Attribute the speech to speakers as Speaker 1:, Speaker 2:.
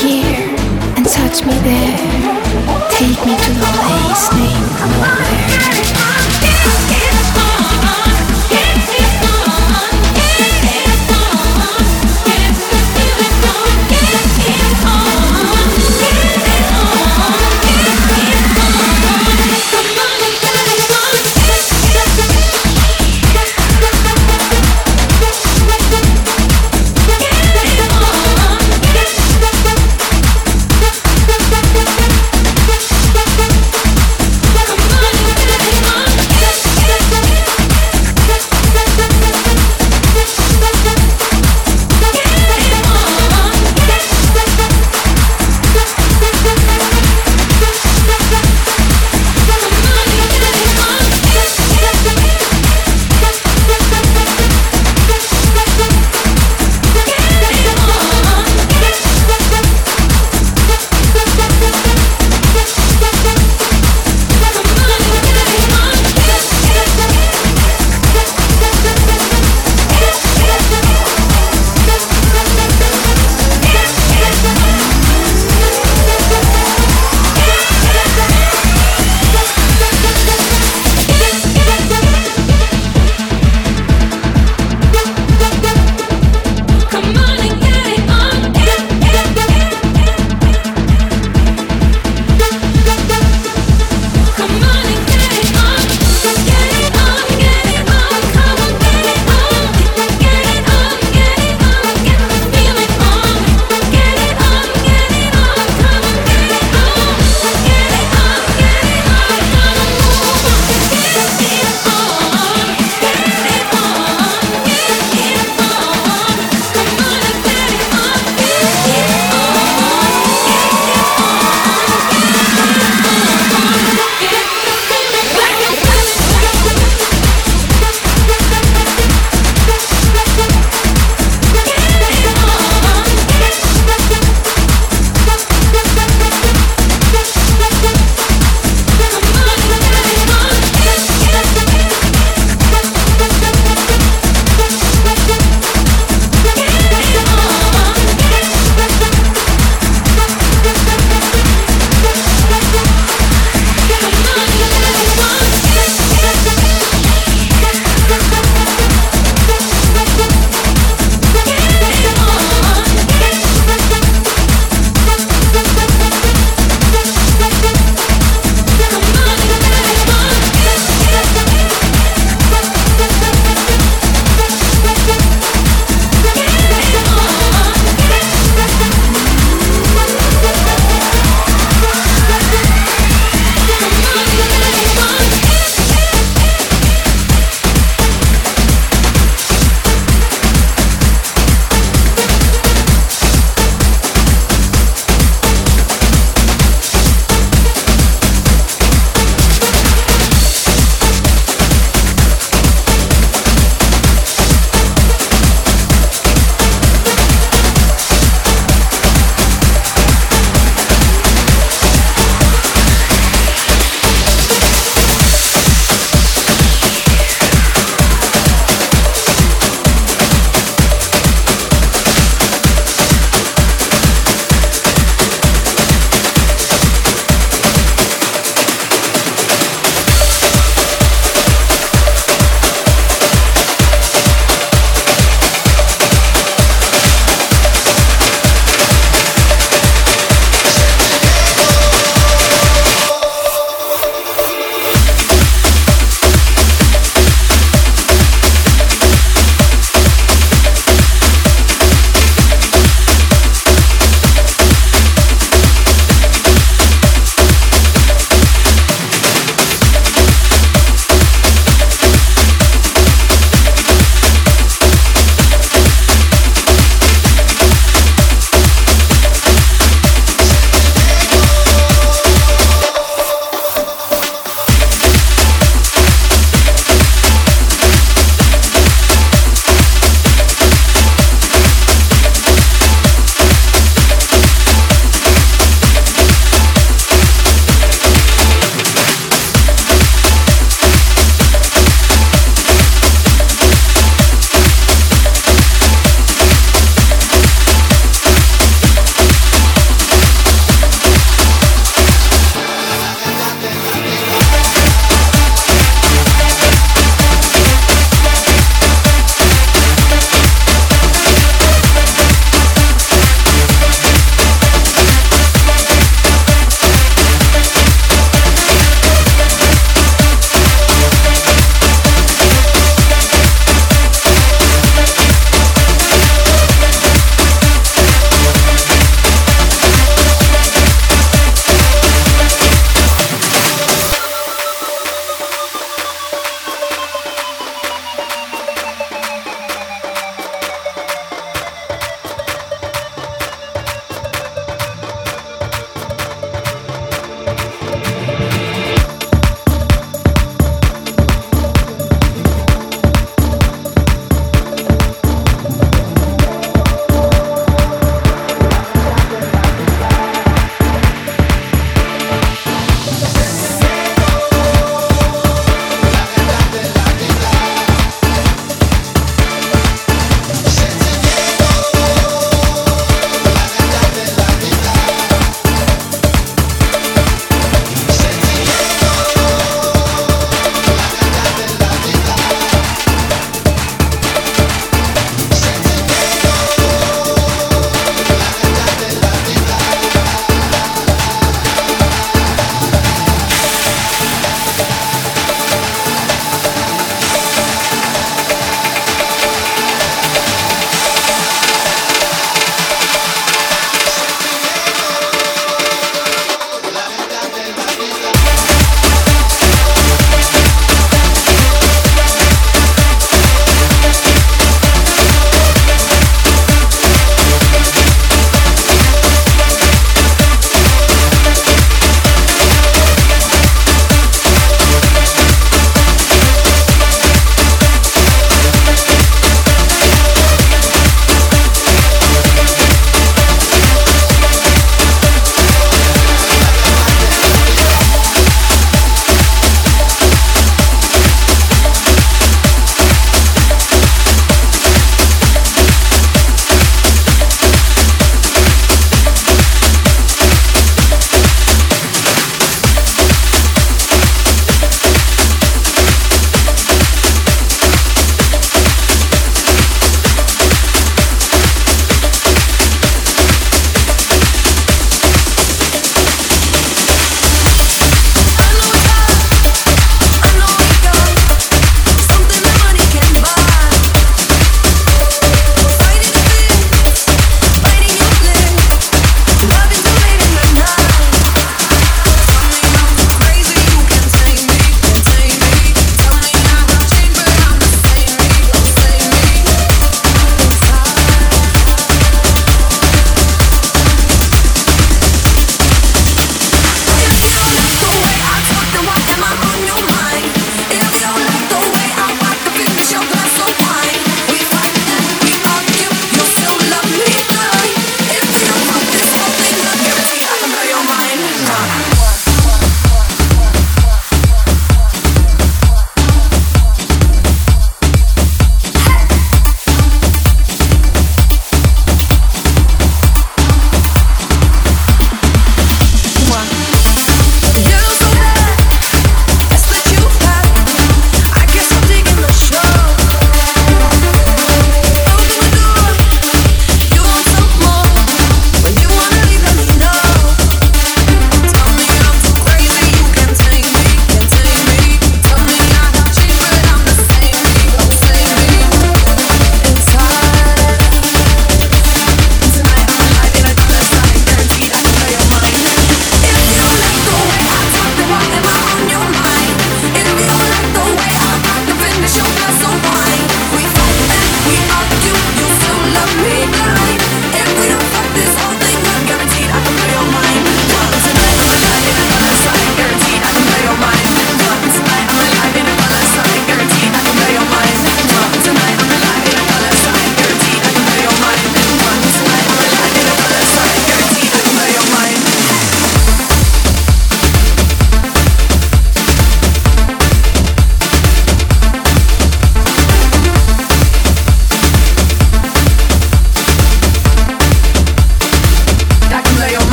Speaker 1: here and touch me there. Take me to the place named nowhere.